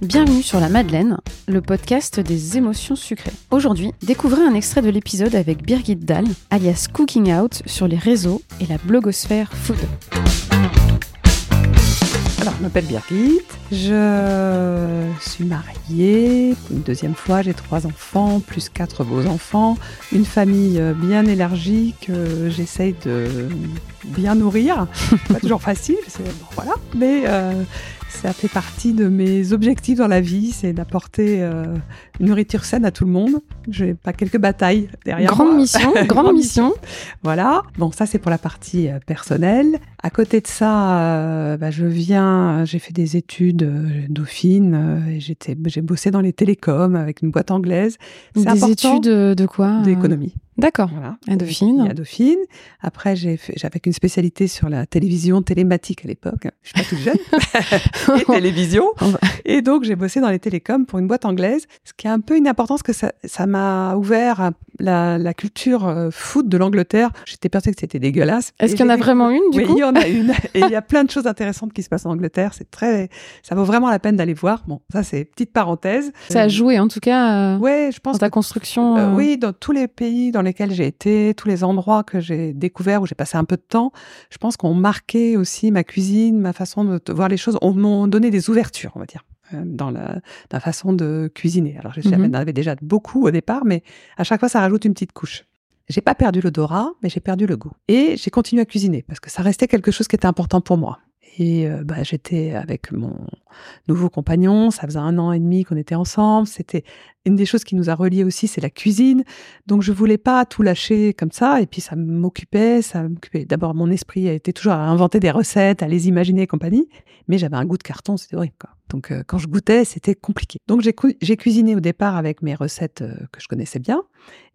Bienvenue sur La Madeleine, le podcast des émotions sucrées. Aujourd'hui, découvrez un extrait de l'épisode avec Birgit Dahl, alias Cooking Out, sur les réseaux et la blogosphère food. Je m'appelle Birgit, je suis mariée. Pour une deuxième fois, j'ai trois enfants, plus quatre beaux enfants, une famille euh, bien élargie que j'essaye de bien nourrir. pas toujours facile, c'est- bon, voilà, mais euh, ça fait partie de mes objectifs dans la vie, c'est d'apporter euh, une nourriture saine à tout le monde. Je n'ai pas quelques batailles derrière Grande moi. mission, grande mission. Voilà. Bon, ça c'est pour la partie euh, personnelle. À côté de ça, bah, je viens, j'ai fait des études Dauphine. et j'étais, j'ai bossé dans les télécoms avec une boîte anglaise. C'est Des important. études de quoi d'économie. D'accord. Voilà. À Dauphine. À Dauphine. Après, j'ai j'avais une spécialité sur la télévision télématique à l'époque. Je suis pas toute jeune. et télévision. Et donc, j'ai bossé dans les télécoms pour une boîte anglaise, ce qui a un peu une importance que ça, ça m'a ouvert à la, la culture euh, food de l'Angleterre. J'étais persuadée que c'était dégueulasse. Est-ce qu'il y en a vraiment une, du oui, coup il y en a une. Et il y a plein de choses intéressantes qui se passent en Angleterre. C'est très, ça vaut vraiment la peine d'aller voir. Bon, ça, c'est petite parenthèse. Ça a joué, en tout cas, euh, Ouais, je dans pense ta que construction. euh, euh, oui, dans tous les pays dans lesquels j'ai été, tous les endroits que j'ai découverts, où j'ai passé un peu de temps, je pense qu'on marqué aussi ma cuisine, ma façon de voir les choses, on m'ont donné des ouvertures, on va dire, euh, dans la, la façon de cuisiner. Alors, je Mhm. j'en avais déjà beaucoup au départ, mais à chaque fois, ça rajoute une petite couche. J'ai pas perdu l'odorat, mais j'ai perdu le goût. Et j'ai continué à cuisiner parce que ça restait quelque chose qui était important pour moi. Et euh, bah, j'étais avec mon nouveau compagnon, ça faisait un an et demi qu'on était ensemble. C'était une des choses qui nous a reliés aussi, c'est la cuisine. Donc je voulais pas tout lâcher comme ça. Et puis ça m'occupait, ça m'occupait. D'abord mon esprit a été toujours à inventer des recettes, à les imaginer et compagnie. Mais j'avais un goût de carton, c'était horrible. Quoi. Donc euh, quand je goûtais, c'était compliqué. Donc j'ai cuisiné au départ avec mes recettes euh, que je connaissais bien.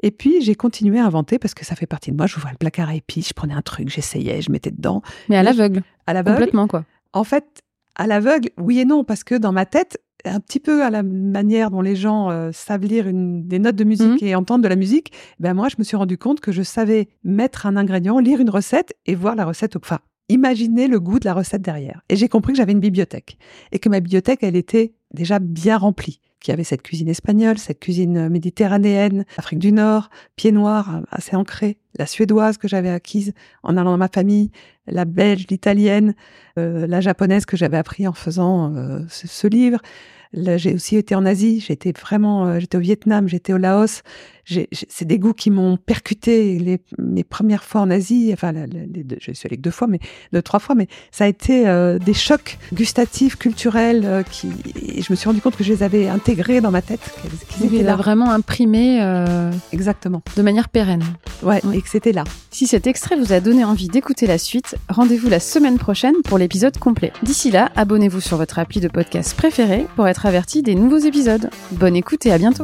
Et puis j'ai continué à inventer parce que ça fait partie de moi. J'ouvrais le placard à épices, je prenais un truc, j'essayais, je mettais dedans. Mais à l'aveugle, À l'aveugle, complètement, quoi. en fait, à l'aveugle, oui et non, parce que dans ma tête, un petit peu à la manière dont les gens euh, savent lire une, des notes de musique et entendre de la musique, ben moi, je me suis rendu compte que je savais mettre un ingrédient, lire une recette et voir la recette, au- enfin, imaginer le goût de la recette derrière. Et j'ai compris que j'avais une bibliothèque et que ma bibliothèque, elle était déjà bien remplie. Qu'il y avait cette cuisine espagnole, cette cuisine méditerranéenne, Afrique du Nord, pied noir, euh, assez ancré, la suédoise que j'avais acquise en allant dans ma famille, la belge, l'italienne, euh, la japonaise que j'avais appris en faisant euh, ce livre. Là, j'ai aussi été en Asie, j'étais vraiment, euh, j'étais au Vietnam, j'étais au Laos. J'ai- j'ai- C'est des goûts qui m'ont percuté les, mes premières fois en Asie. Enfin, la- la- les deux- je suis allée que deux fois, mais deux, trois fois, mais ça a été euh, des chocs gustatifs, culturels, euh, qui. Et je me suis rendu compte que je les avais intégrés dans ma tête, qu'ils étaient Il a là. vraiment imprimé euh, Exactement. de manière pérenne. Ouais, Ouais. et que c'était là. Si cet extrait vous a donné envie d'écouter la suite, rendez-vous la semaine prochaine pour l'épisode complet. D'ici là, abonnez-vous sur votre appli de podcast préféré pour être averti des nouveaux épisodes. Bonne écoute et à bientôt